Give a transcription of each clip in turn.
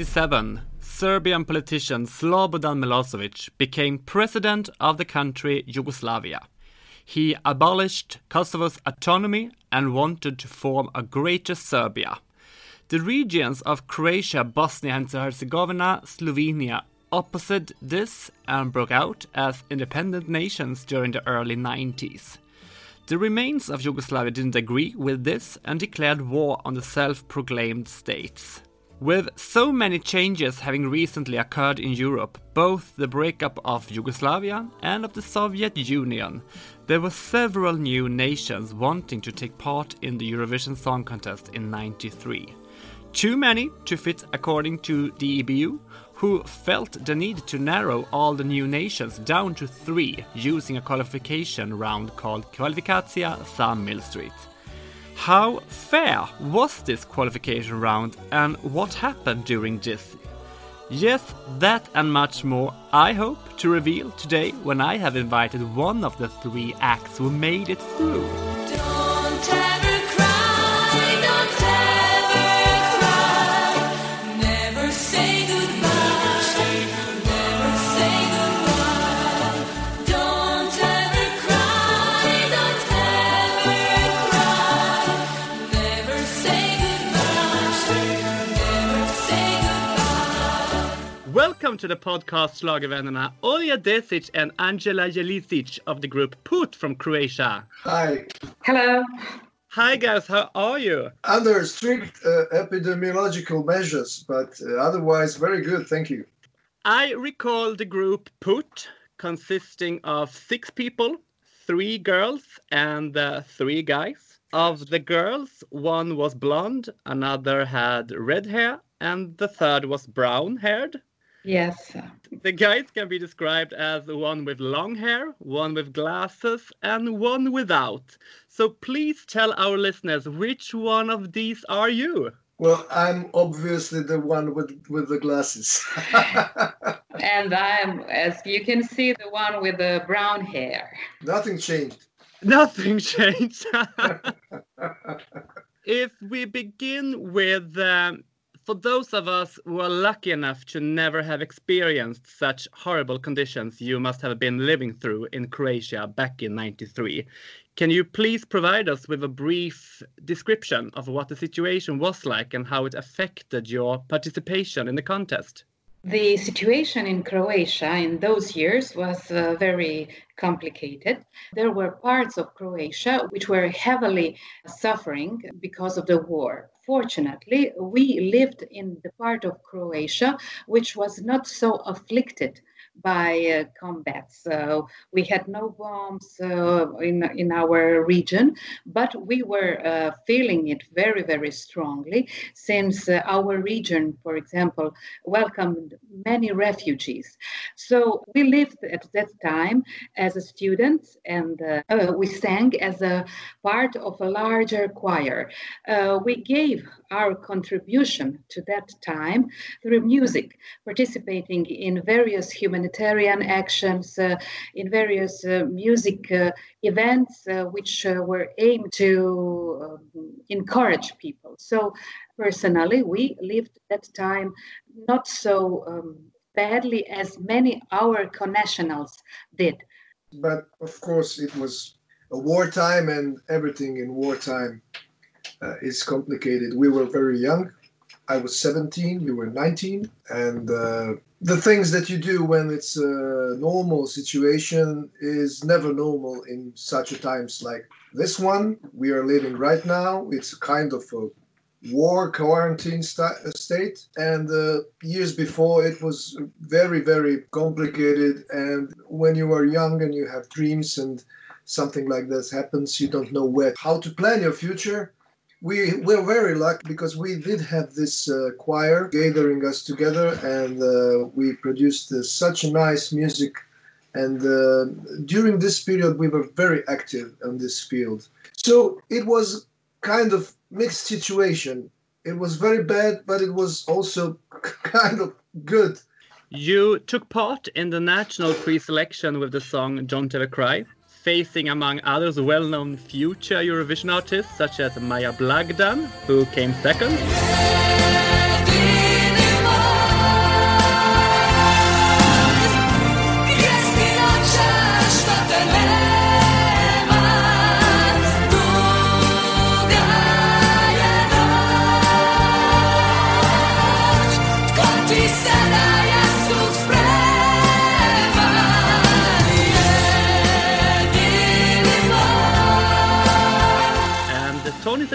1987, Serbian politician Slobodan Milosevic became president of the country Yugoslavia. He abolished Kosovo's autonomy and wanted to form a greater Serbia. The regions of Croatia, Bosnia and Herzegovina, Slovenia opposite this and broke out as independent nations during the early 90s. The remains of Yugoslavia didn't agree with this and declared war on the self proclaimed states. With so many changes having recently occurred in Europe, both the breakup of Yugoslavia and of the Soviet Union, there were several new nations wanting to take part in the Eurovision Song Contest in 93. Too many to fit according to the EBU, who felt the need to narrow all the new nations down to three using a qualification round called Kvalifikacija za Millstreet. How fair was this qualification round and what happened during this? Yes, that and much more I hope to reveal today when I have invited one of the three acts who made it through. Welcome to the podcast Schlagervännerna, Olja Desic and Angela Jelicic of the group Put from Croatia. Hi. Hello. Hi guys, how are you? Under strict uh, epidemiological measures, but uh, otherwise very good, thank you. I recall the group Put, consisting of six people, three girls and uh, three guys. Of the girls, one was blonde, another had red hair, and the third was brown haired. Yes. The guys can be described as one with long hair, one with glasses, and one without. So please tell our listeners which one of these are you? Well, I'm obviously the one with, with the glasses. and I'm, as you can see, the one with the brown hair. Nothing changed. Nothing changed. if we begin with um, for those of us who are lucky enough to never have experienced such horrible conditions you must have been living through in Croatia back in 93, can you please provide us with a brief description of what the situation was like and how it affected your participation in the contest? The situation in Croatia in those years was uh, very complicated. There were parts of Croatia which were heavily suffering because of the war. Fortunately, we lived in the part of Croatia which was not so afflicted by uh, combat. So we had no bombs uh, in, in our region, but we were uh, feeling it very, very strongly since our region, for example, welcomed many refugees. So we lived at that time as a student and we sang as a part of a larger choir. we gave our contribution to that time through music, participating in various humanitarian actions uh, in various uh, music uh, events, which were aimed to um, encourage people. So, personally, we lived that time not so um, badly as many our connationals did. But of course, it was a wartime, and everything in wartime uh, is complicated. We were very young. I was 17, you were 19, and uh, the things that you do when it's a normal situation is never normal in such a times like this one. We are living right now. It's kind of a war quarantine st- state. And uh, years before it was very very complicated. And when you are young and you have dreams and something like this happens you don't know where how to plan your future we were very lucky because we did have this uh, choir gathering us together and uh, we produced uh, such nice music. And uh, during this period we were very active on this field. So it was kind of mixed situation. It was very bad but it was also kind of good. You took part in the national pre-selection with the song don't ever cry facing, among others, well known future Eurovision artists such as Maya Blagdan, who came second.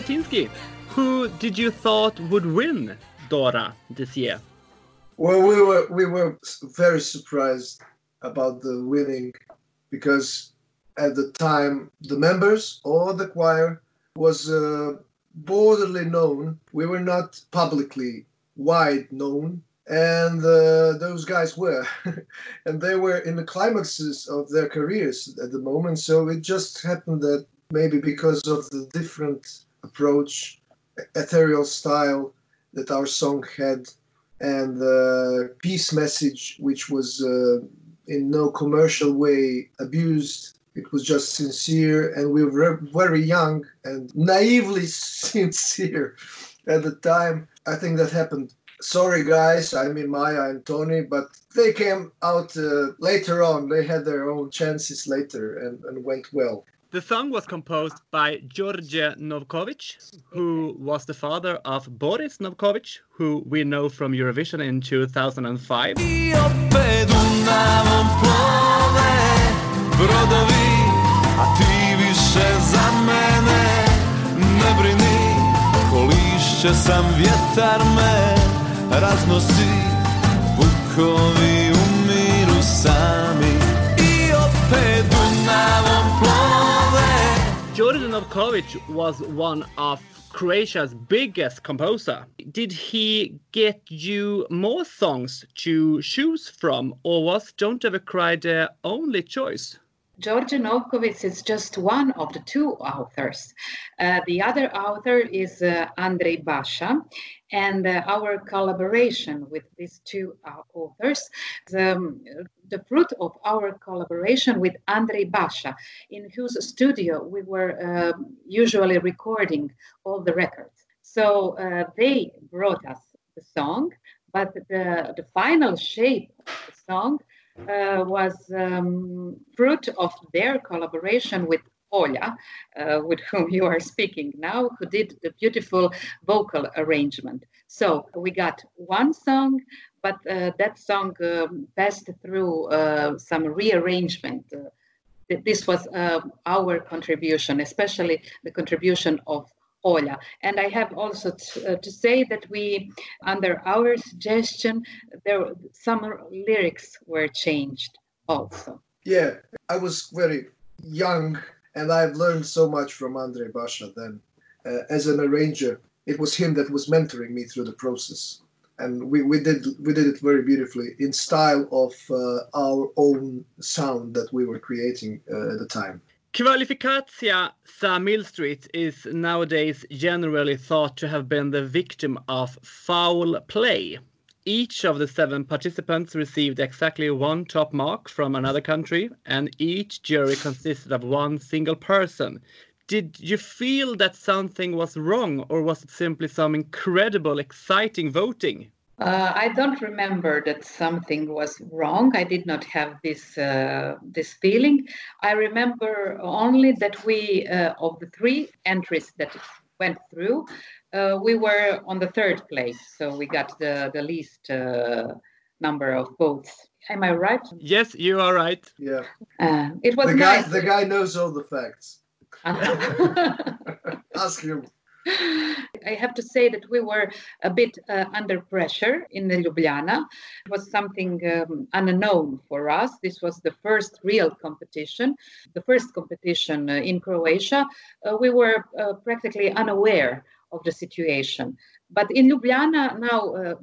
Who did you thought would win Dora this year? Well, we were we were very surprised about the winning because at the time the members or the choir was uh, borderly known. We were not publicly wide known, and uh, those guys were, and they were in the climaxes of their careers at the moment. So it just happened that maybe because of the different approach, ethereal style that our song had, and the peace message, which was uh, in no commercial way abused. It was just sincere, and we were very young and naively sincere at the time. I think that happened. Sorry, guys, I mean Maya and Tony, but they came out uh, later on. They had their own chances later and, and went well. The song was composed by George Novkovic, who was the father of Boris Novkovic, who we know from Eurovision in 2005. Jordan Novkovic was one of Croatia's biggest composer. Did he get you more songs to choose from, or was Don't Ever Cry the only choice? George Novkovic is just one of the two authors. Uh, the other author is uh, Andrei Basha, and uh, our collaboration with these two uh, authors, the, um, the fruit of our collaboration with Andrei Basha, in whose studio we were um, usually recording all the records. So uh, they brought us the song, but the, the final shape of the song uh, was um, fruit of their collaboration with Olja, uh, with whom you are speaking now, who did the beautiful vocal arrangement. So we got one song, but uh, that song um, passed through uh, some rearrangement. Uh, this was uh, our contribution, especially the contribution of And I have also to, uh, to say that we, under our suggestion, there some lyrics were changed also. Yeah, I was very young, and I've learned so much from Andre Basha. Then, uh, as an arranger, it was him that was mentoring me through the process, and we, we did we did it very beautifully in style of uh, our own sound that we were creating uh, at the time. Kvalifikacija za Millstreet is nowadays generally thought to have been the victim of foul play. Each of the seven participants received exactly one top mark from another country, and each jury consisted of one single person. Did you feel that something was wrong, or was it simply some incredible, exciting voting? Uh, I don't remember that something was wrong. I did not have this uh, this feeling. I remember only that we, uh, of the three entries that went through, uh, we were on the third place. So we got the the least uh, number of votes. Am I right? Yes, you are right. Yeah. Uh, it was the nice. The guy knows all the facts. Ask him. I have to say that we were a bit uh, under pressure in Ljubljana. It was something um, unknown for us. This was the first real competition, the first competition uh, in Croatia. Uh, we were uh, practically unaware of the situation. But in Ljubljana, now uh,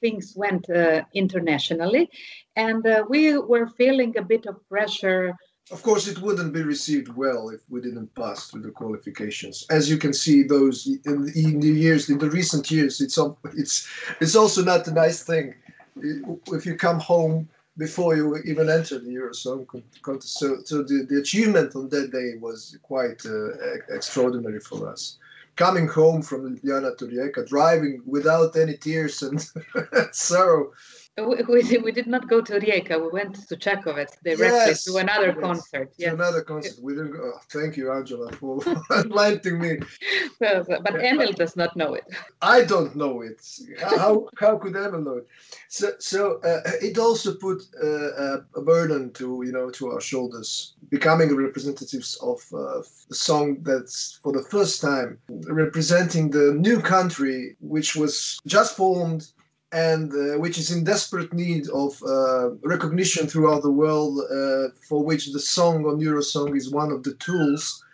things went uh, internationally, and we were feeling a bit of pressure of course, it wouldn't be received well if we didn't pass through the qualifications. As you can see, those in, in the years, in the recent years, it's it's it's also not a nice thing if you come home before you even enter the Eurosong contest. So, so the, the achievement on that day was quite uh, extraordinary for us. Coming home from Ljubljana to Rijeka, driving without any tears and sorrow, We, we, we did not go to Rijeka. We went to Čakovec directly Yes, to another yes, concert. To another concert. We didn't go. oh, thank you, Angela, for enlightening me. So- so- but Emil does not know it. I don't know it. How how, could Emil know it? So so uh, it also put uh, a- a burden to you know to our shoulders, becoming representatives of uh, the song that's for the first time representing the new country which was just formed and uh, which is in desperate need of uh, recognition throughout the world, uh, for which the song on Eurosong is one of the tools,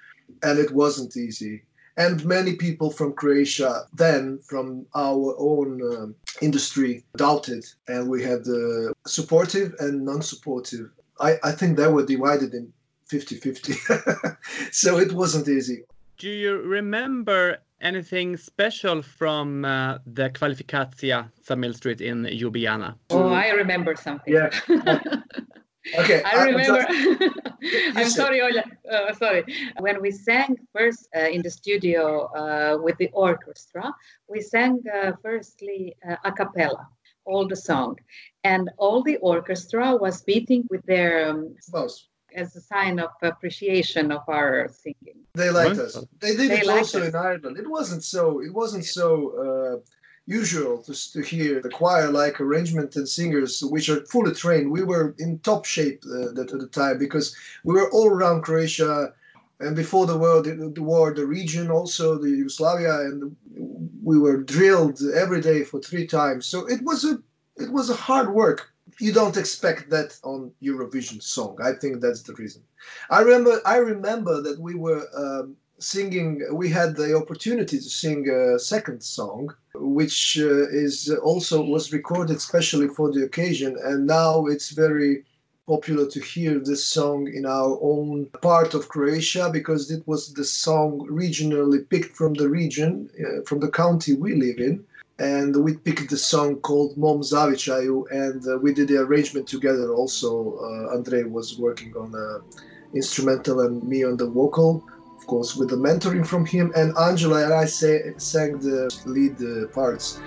and it wasn't easy. And many people from Croatia then from our own um, industry doubted and we had uh, supportive and non-supportive. I, I think they were divided in 50-50 so it wasn't easy. Do you remember anything special from uh, the Kvalifikatsia Mill Street in Ljubljana? Oh, I remember something. yeah okay I I'm remember. I'm sorry, Ola. Uh, sorry. When we sang first uh, in the studio uh, with the orchestra, we sang uh, firstly uh, a cappella, all the song, and all the orchestra was beating with their um, Mouse. As a sign of appreciation of our singing. they liked us. They did They it liked also us. in ireland. It wasn't so it wasn't so uh, usual to, to hear the choir like arrangement and singers which are fully trained. We were in top shape uh, at the time because we were all around croatia and before the war the, the war the region also the yugoslavia and we were drilled every day for three times. So it was a it was a hard work you don't expect that on eurovision song. I think that's the reason. I remember i remember that we were um, singing we had the opportunity to sing a second song which uh, is also was recorded specially for the occasion. And now it's very popular to hear this song in our own part of croatia because it was the song regionally picked from the region uh, from the county we live in and we picked the song called Mom Zavičaju, and uh, we did the arrangement together. Also, uh, was working on the instrumental and me on the vocal, of course, with the mentoring from him. And Angela and I say, sang the lead uh, parts.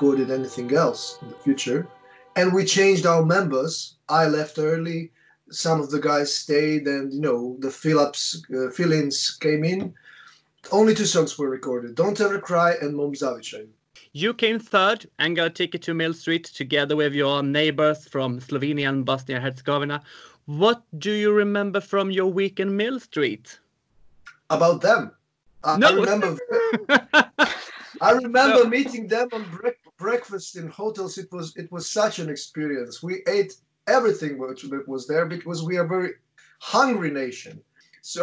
Recorded anything else in the future. And we changed our members. I left early. Some of the guys stayed, and you know the fill-ups, uh, fill-ins came in. Only two songs were recorded: "Don't Ever Cry" and "Mom Zavičaju." You came third and got a ticket to Millstreet together with your neighbors from Slovenia and Bosnia Herzegovina. What do you remember from your week in Millstreet? About them, I, I remember. I remember meeting them on brec- breakfast in hotels. It was it was such an experience. We ate everything which that was there because we are very hungry nation. So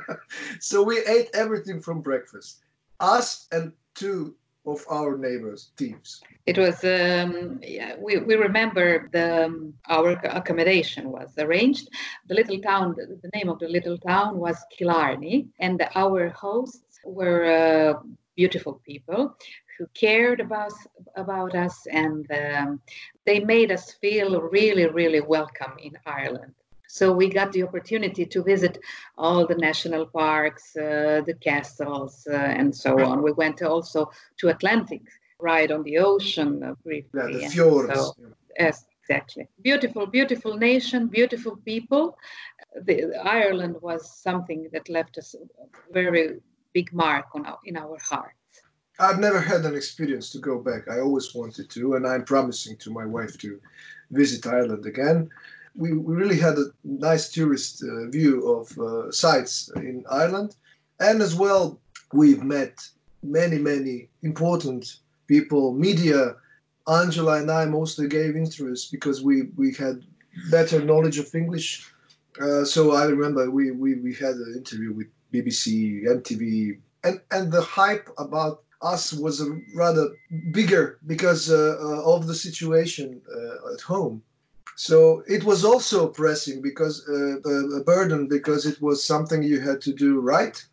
so we ate everything from breakfast. Us and two of our neighbors, thieves. It was, um, yeah, we, we remember the, um, our accommodation was arranged. The little town, the, name of the little town was Killarney, and our hosts were uh, beautiful people who cared about, about us and um, they made us feel really, really welcome in Ireland. So we got the opportunity to visit all the national parks, uh, the castles, uh, and so on. We went also to Atlantic, ride on the ocean uh, briefly. Yeah, the fjords. so- yes, exactly. Beautiful, beautiful nation, beautiful people. The, Ireland was something that left us a very big mark on our, in our heart. I've never had an experience to go back. I always wanted to, and I'm promising to my wife to visit Ireland again. we, we really had a nice tourist uh, view of uh, sites in Ireland. And as well, we've met many, many important people, media. Angela and I mostly gave interviews because we, we had better knowledge of English. Uh, so I remember we, we, we had an interview with BBC, MTV, and, and the hype about us was rather bigger because uh, uh, of the situation uh, at home. So it was also pressing because uh, a burden because it was something you had to do right.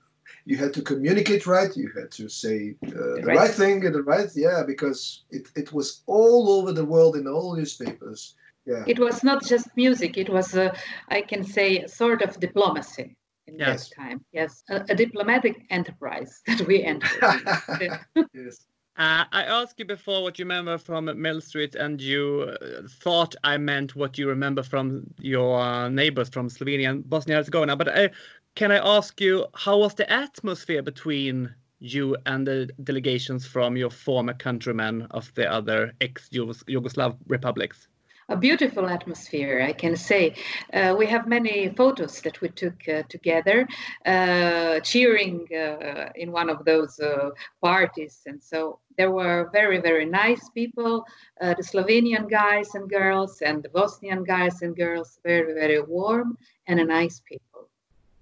You had to communicate right. You had to say uh, the Right. right thing and the right, yeah, because it, it was all over the world in all newspapers. Yeah. It was not just music, it was, uh, I can say, a sort of diplomacy in Yes. that time. Yes, a, a diplomatic enterprise that we entered. yes. Uh, I asked you before what you remember from Millstreet, and you uh, thought I meant what you remember from your uh, neighbors from Slovenia and Bosnia and Herzegovina. But uh, can I ask you, how was the atmosphere between you and the delegations from your former countrymen of the other ex Yugoslav republics? A beautiful atmosphere, I can say. Uh, we have many photos that we took uh, together, uh, cheering uh, in one of those uh, parties. And so there were very, very nice people, uh, the Slovenian guys and girls, and the Bosnian guys and girls, very, very warm and nice people.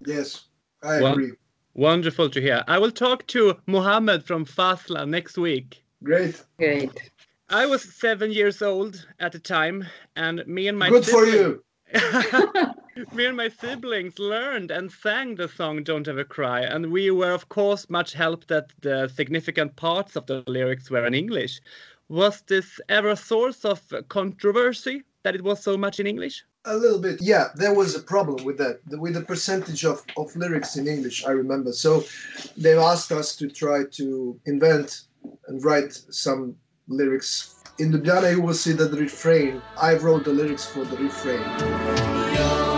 Yes, I Well- agree. Wonderful to hear. I will talk to Mohammed from Fazla next week. Great. Great. I was seven years old at the time, and me and my Good for you. me and my siblings learned and sang the song Don't Ever Cry, and we were, of course, much helped that the significant parts of the lyrics were in English. Was this ever a source of controversy that it was so much in English? A little bit. Yeah, there was a problem with that, with the percentage of, of lyrics in English, I remember. So they asked us to try to invent and write some lyrics. In Ljubljana, you will see that the refrain, I wrote the lyrics for the refrain.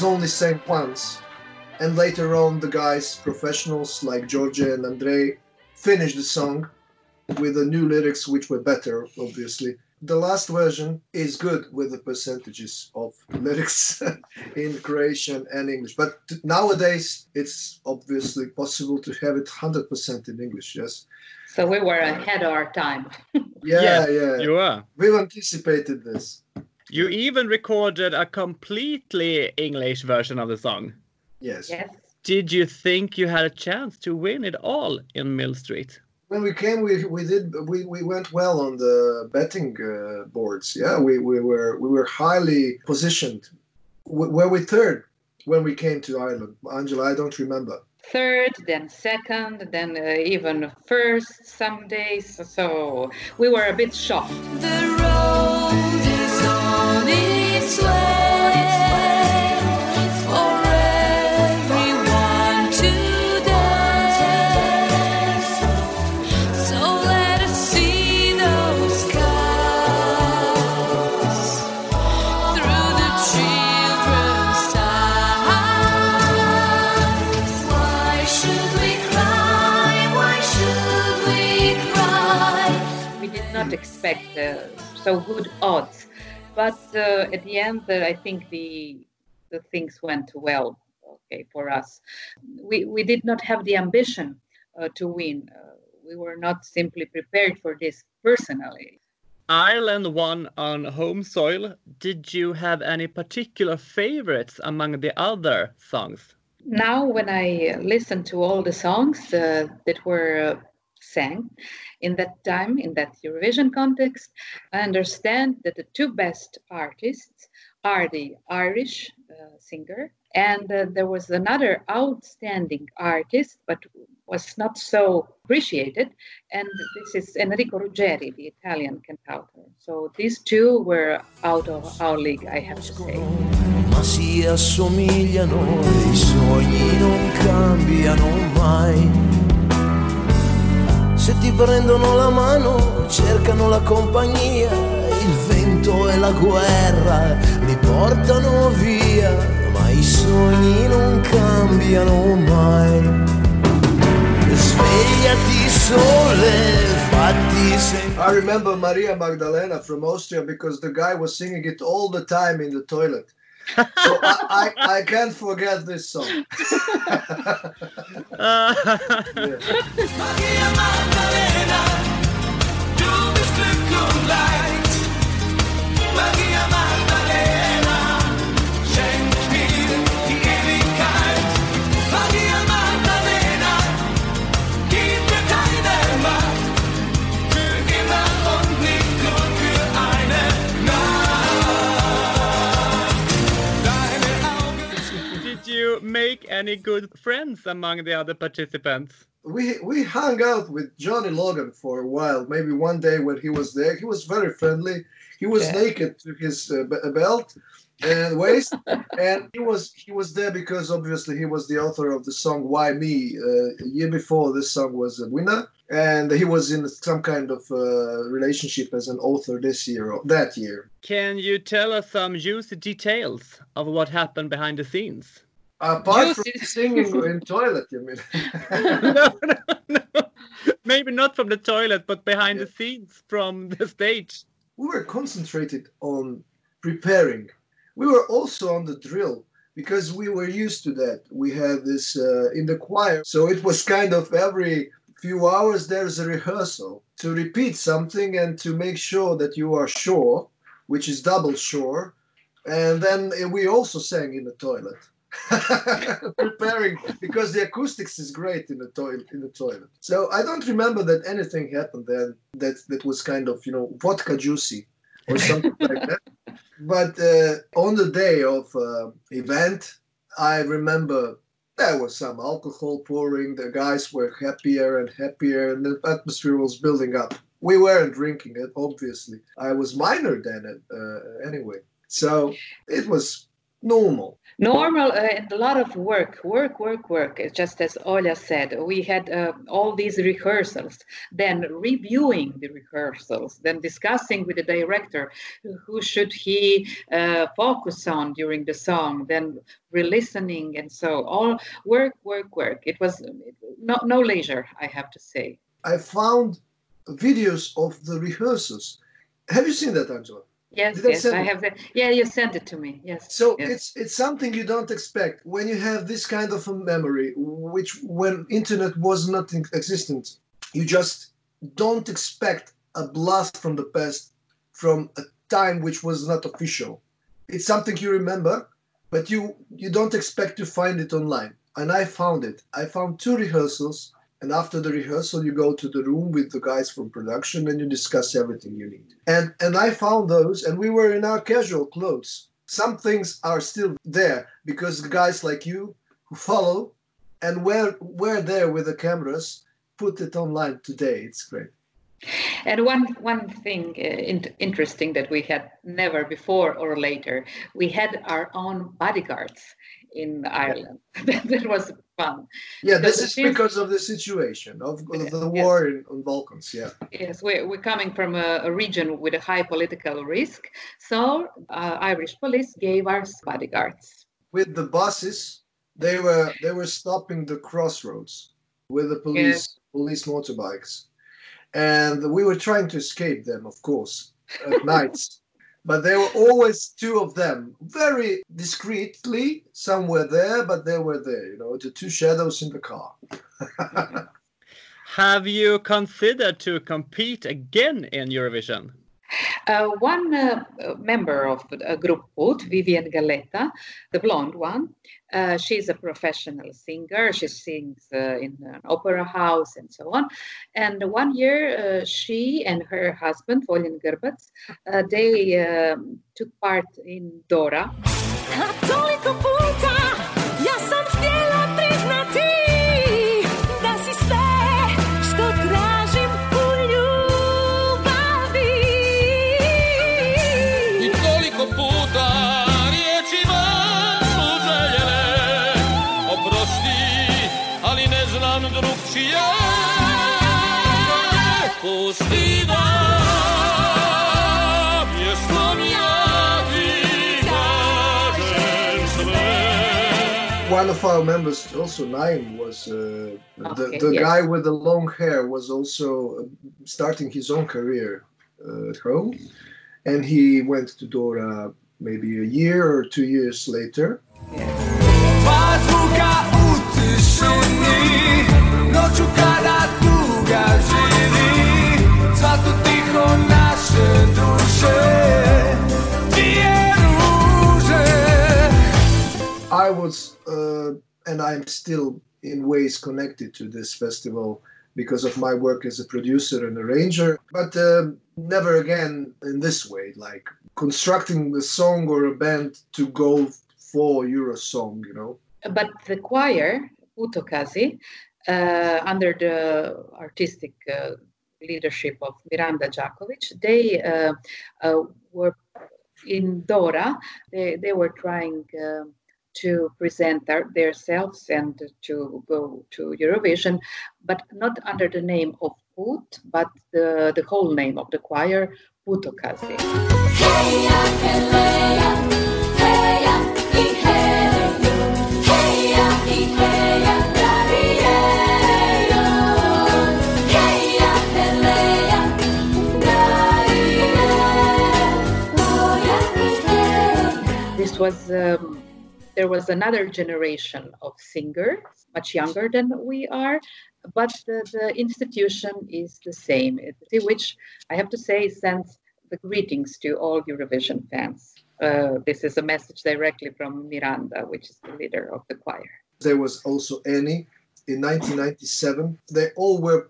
Was only sang once. And later on, the guys, professionals like George and Andrei, finished the song with the new lyrics, which were better, obviously. The last version is good with the percentages of lyrics in Croatian and English. But nowadays, it's obviously possible to have it 100% in English, yes? So we were ahead of our time. Yeah, Yes, yeah. You were. We've anticipated this. You even recorded a completely English version of the song. Yes. Yes. Did you think you had a chance to win it all in Millstreet? when we came we, we did we, we went well on the betting uh, boards yeah we, we were we were highly positioned w- were we third when we came to ireland angela i don't remember third, then second, then uh, even first some days. So we were a bit shocked. Expect uh, so good odds, but uh, at the end, uh, I think the the things went well. Okay, for us, we we did not have the ambition uh, to win. Uh, we were not simply prepared for this personally. Ireland won on home soil. Did you have any particular favorites among the other songs? now when i listen to all the songs uh, that were uh, sang in that time in that eurovision context i understand that the two best artists are the irish uh, singer and uh, there was another outstanding artist but was not so appreciated and this is enrico ruggeri the italian cantautor so these two were out of our league i have to say ma si assomigliano i sogni non cambiano mai. Se ti prendono la mano, cercano la compagnia, il vento e la guerra li portano via, ma i sogni non cambiano mai. Svegliati sole, fatti sentire. I remember Maria Magdalena from Austria because the guy was singing it all the time in the toilet. So I, I, I can't forget this song. Uh, Yeah. Any good friends among the other participants? we we hung out with Johnny Logan for a while. Maybe one day when he was there, he was very friendly. He was Yeah. naked to his uh, belt and waist, and he was he was there because obviously he was the author of the song "Why Me." Uh, a year before, this song was a winner, and he was in some kind of uh, relationship as an author this year or that year. Can you tell us some juicy details of what happened behind the scenes? Apart from singing in toilet, you mean? no, no, no. Maybe not from the toilet, but behind the scenes from the stage. we were concentrated on preparing. We were also on the drill because we were used to that. We had this uh, in the choir, so it was kind of every few hours there's a rehearsal to repeat something and to make sure that you are sure, which is double sure. And then we also sang in the toilet. preparing because the acoustics is great in the toilet in the toilet. So i don't remember that anything happened then that that was kind of you know vodka juicy or something like that. But uh, on the day of uh, event i remember there was some alcohol pouring the guys were happier and happier and the atmosphere was building up. We weren't drinking it obviously. I was minor then uh, anyway. So it was normal Normal uh, and a lot of work, work, work, work. Just as Olya said, we had uh, all these rehearsals, then reviewing the rehearsals, then discussing with the director who should he uh, focus on during the song, then re-listening, and so all work, work, work. It was no, no leisure, I have to say. I found videos of the rehearsals. Have you seen that, Angela? Yes, yes, I have the. Yeah, you sent it to me. Yes. So yes. it's it's something you don't expect when you have this kind of a memory, which when internet was not in- existent, you just don't expect a blast from the past from a time which was not official. It's something you remember, but you you don't expect to find it online. And I found it. I found two rehearsals, and after the rehearsal, you go to the room with the guys from production and you discuss everything you need. And and I found those, and we were in our casual clothes. Some things are still there because the guys like you who follow and we're we're there with the cameras put it online today. It's great. And one one thing uh, in, interesting that we had never before or later, we had our own bodyguards in Ireland. that was fun. Yeah, Because this is seems- because of the situation of, of the Yes. war in, on Balkans. Yeah. Yes, we're, we're coming from a, a region with a high political risk. So uh, Irish police gave us bodyguards. with the buses they were they were stopping the crossroads with the police police motorbikes and we were trying to escape them of course at nights but there were always two of them very discreetly some were there but they were there you know the two shadows in the car Have you considered to compete again in Eurovision? Uh, one uh, uh, member of a group Put, Vivian Galletta, the blonde one, uh, she's a professional singer. She sings uh, in an opera house and so on. And one year, uh, she and her husband, Volin Gerbac, uh, they um, took part in Dora. One of our members, also Naim, was uh, the, Okay, the yes. guy with the long hair was also uh, starting his own career uh, at home, and he went to Dora maybe a year or two years later. Bazvuka u tišini Noću kada tuga živi Cvatu tiho naše duše Tije ruže I was, uh, and I'm still in ways connected to this festival because of my work as a producer and arranger, but um never again in this way, like constructing a song or a band to go for Eurosong, you know. But the choir, Putokazi, uh, under the artistic uh, leadership of Miranda Jakovic, they uh, uh, were in Dora. They, they were trying um to present their, themselves and to go to Eurovision, but not under the name of Put, but the, the whole name of the choir, Putokazi. This was um, there was another generation of singers much younger than we are but the, the institution is the same. Which i have to say sends the greetings to all eurovision fans. Uh, this is a message directly from miranda which is the leader of the choir. There was also Annie. In 1997. They all were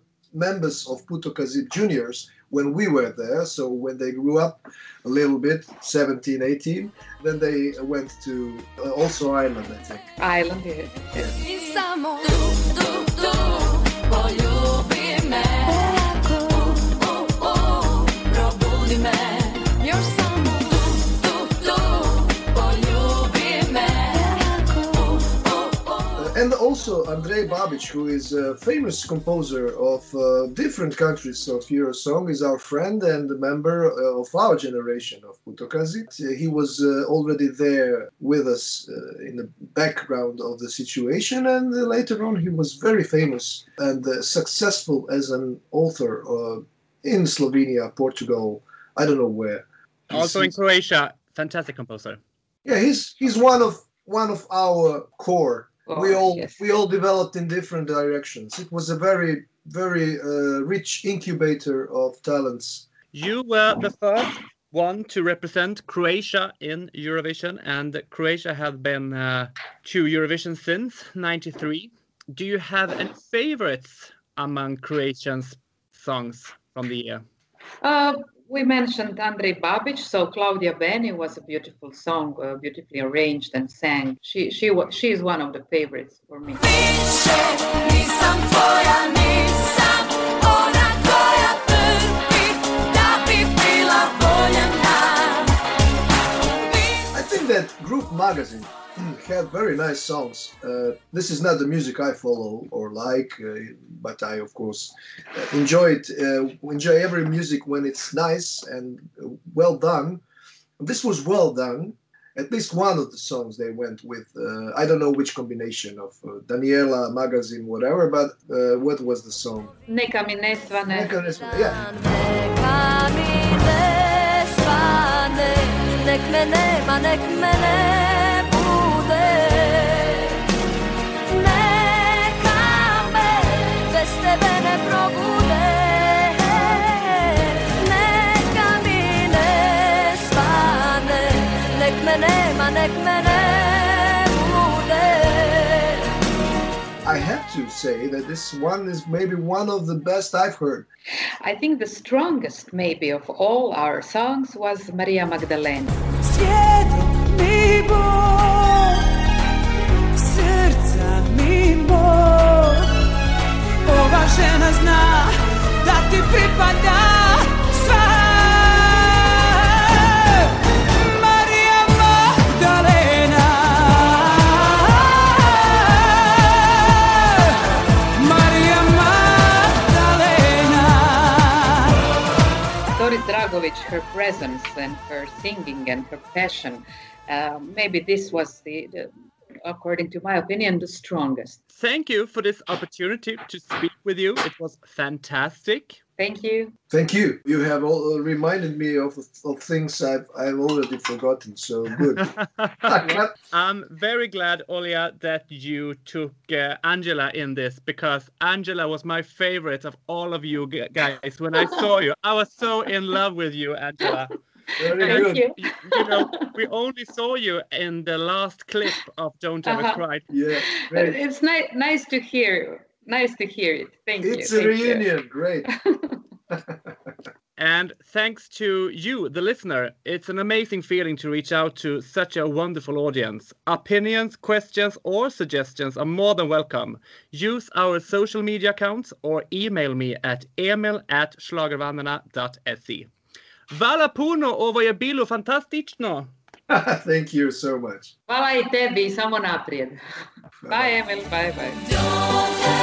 members of Putokazi Juniors when we were there. So when they grew up a little bit, 17, 18, then they went to uh, also Ireland, I think. Ireland yeah. I and also Andrei Babic, who is a famous composer of uh, different countries of Eurosong, is our friend and a member uh, of our generation of Putokazi. Uh, He was uh, already there with us uh, in the background of the situation, and uh, later on he was very famous and uh, successful as an author uh, in Slovenia, Portugal, I don't know where. Also in Croatia, fantastic composer. Yeah, he's he's one of one of our core. We Oh, all yes. we all developed in different directions. It was a very very uh, rich incubator of talents. You were the first one to represent Croatia in Eurovision, and Croatia has been uh, to Eurovision since '93. Do you have any favorites among Croatians' songs from the year? Uh, we mentioned Andrei Babic, so Claudia Beni was a beautiful song, uh, beautifully arranged and sang. She she she is one of the favorites for me. Group Magazine had very nice songs. Uh, this is not the music I follow or like, uh, but I of course uh, enjoy it. Uh, enjoy every music when it's nice and uh, well done. This was well done. At least one of the songs they went with. Uh, I don't know which combination of uh, Daniela, Magazine, whatever, but uh, what was the song? Neka mi ne svane. Neka ne sme- Yeah. manek mene, manek mene. Have to say that this one is maybe one of the best I've heard. I think the strongest, maybe, of all our songs was Maria Magdalena. Svjedok mi Bog, srca mi mog. Ova žena zna da ti pripada presence and her singing and her passion, uh, maybe this was the, the according to my opinion, the strongest. Thank you for this opportunity to speak with you. It was fantastic. Thank you. Thank you. You have all reminded me of, of things I've, I've already forgotten. So good. I'm very glad, Olia, that you took uh, Angela in this because Angela was my favorite of all of you guys. When I saw you, I was so in love with you, Angela. Very Thank good. you. You, you know, we only saw you in the last clip of Don't Ever Uh-huh. Cry. Yeah. Great. It's ni- nice to hear. Nice to hear it. Thank you. It's a Thank you. reunion. Great. And thanks to you, the listener, it's an amazing feeling to reach out to such a wonderful audience. Opinions, questions, or suggestions are more than welcome. Use our social media accounts or email me at emil at schlagervannerna.se. Vala puno ovo je bilo fantastično. Thank you so much. Hvala i tebi, samo naprijed. Bye, Emil. Bye, bye. Don't